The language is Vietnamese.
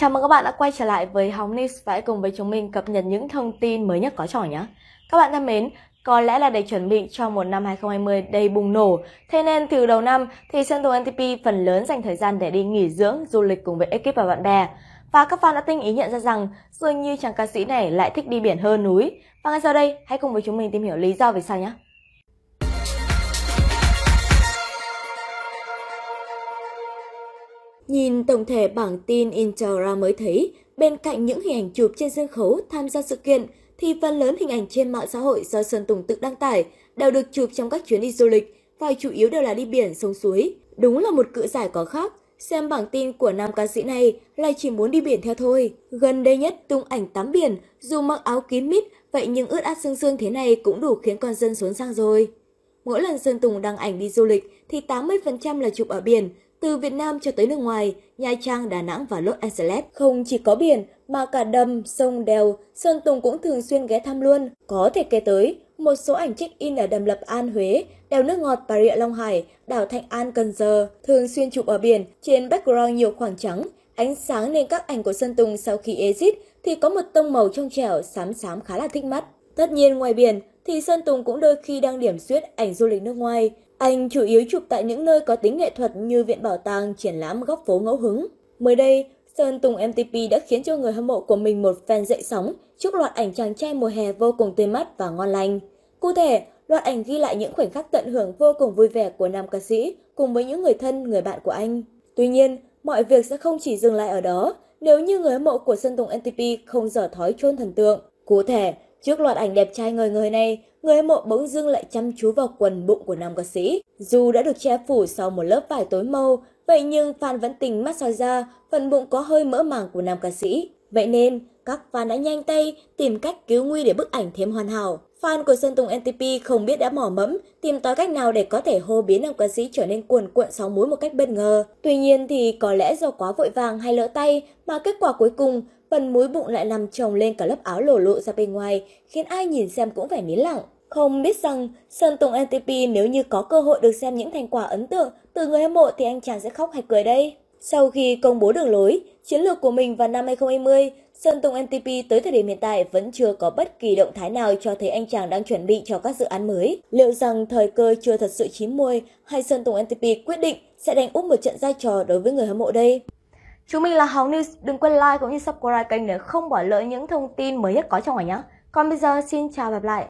Chào mừng các bạn đã quay trở lại với Hóng News và hãy cùng với chúng mình cập nhật những thông tin mới nhất có trò nhé. Các bạn thân mến, có lẽ là để chuẩn bị cho một năm 2020 đầy bùng nổ, thế nên từ đầu năm thì sân Tùng NTP phần lớn dành thời gian để đi nghỉ dưỡng, du lịch cùng với ekip và bạn bè. Và các fan đã tinh ý nhận ra rằng dường như chàng ca sĩ này lại thích đi biển hơn núi. Và ngay sau đây, hãy cùng với chúng mình tìm hiểu lý do vì sao nhé. Nhìn tổng thể bảng tin Instagram mới thấy, bên cạnh những hình ảnh chụp trên sân khấu tham gia sự kiện, thì phần lớn hình ảnh trên mạng xã hội do Sơn Tùng tự đăng tải đều được chụp trong các chuyến đi du lịch và chủ yếu đều là đi biển, sông suối. Đúng là một cự giải có khác. Xem bảng tin của nam ca sĩ này là chỉ muốn đi biển theo thôi. Gần đây nhất tung ảnh tắm biển, dù mặc áo kín mít, vậy nhưng ướt át sương sương thế này cũng đủ khiến con dân xuống sang rồi. Mỗi lần Sơn Tùng đăng ảnh đi du lịch thì 80% là chụp ở biển, từ Việt Nam cho tới nước ngoài, Nha Trang, Đà Nẵng và Los Angeles không chỉ có biển mà cả đầm, sông, đèo, Sơn Tùng cũng thường xuyên ghé thăm luôn. Có thể kể tới một số ảnh check-in ở đầm Lập An, Huế, đèo nước ngọt Bà Rịa Long Hải, đảo Thạnh An, Cần Giờ, thường xuyên chụp ở biển, trên background nhiều khoảng trắng, ánh sáng nên các ảnh của Sơn Tùng sau khi exit thì có một tông màu trong trẻo, xám xám khá là thích mắt. Tất nhiên ngoài biển thì Sơn Tùng cũng đôi khi đăng điểm xuyết ảnh du lịch nước ngoài. Anh chủ yếu chụp tại những nơi có tính nghệ thuật như viện bảo tàng, triển lãm góc phố ngẫu hứng. Mới đây, Sơn Tùng MTP đã khiến cho người hâm mộ của mình một fan dậy sóng trước loạt ảnh chàng trai mùa hè vô cùng tươi mắt và ngon lành. Cụ thể, loạt ảnh ghi lại những khoảnh khắc tận hưởng vô cùng vui vẻ của nam ca sĩ cùng với những người thân, người bạn của anh. Tuy nhiên, mọi việc sẽ không chỉ dừng lại ở đó nếu như người hâm mộ của Sơn Tùng MTP không dở thói chôn thần tượng. Cụ thể, trước loạt ảnh đẹp trai ngời ngời này, người hâm mộ bỗng dưng lại chăm chú vào quần bụng của nam ca sĩ. Dù đã được che phủ sau một lớp vải tối màu, vậy nhưng fan vẫn tình mắt soi ra phần bụng có hơi mỡ màng của nam ca sĩ. Vậy nên, các fan đã nhanh tay tìm cách cứu nguy để bức ảnh thêm hoàn hảo. Fan của Sơn Tùng NTP không biết đã mỏ mẫm, tìm tòi cách nào để có thể hô biến nam ca sĩ trở nên cuồn cuộn sóng múi một cách bất ngờ. Tuy nhiên thì có lẽ do quá vội vàng hay lỡ tay mà kết quả cuối cùng phần múi bụng lại nằm chồng lên cả lớp áo lổ lộ ra bên ngoài, khiến ai nhìn xem cũng phải nín lặng. Không biết rằng Sơn Tùng NTP nếu như có cơ hội được xem những thành quả ấn tượng từ người hâm mộ thì anh chàng sẽ khóc hay cười đây. Sau khi công bố đường lối, chiến lược của mình vào năm 2020, Sơn Tùng NTP tới thời điểm hiện tại vẫn chưa có bất kỳ động thái nào cho thấy anh chàng đang chuẩn bị cho các dự án mới. Liệu rằng thời cơ chưa thật sự chín muồi hay Sơn Tùng NTP quyết định sẽ đánh úp một trận giai trò đối với người hâm mộ đây? Chúng mình là Hóng News, đừng quên like cũng như subscribe kênh để không bỏ lỡ những thông tin mới nhất có trong ngày nhé. Còn bây giờ xin chào và gặp lại.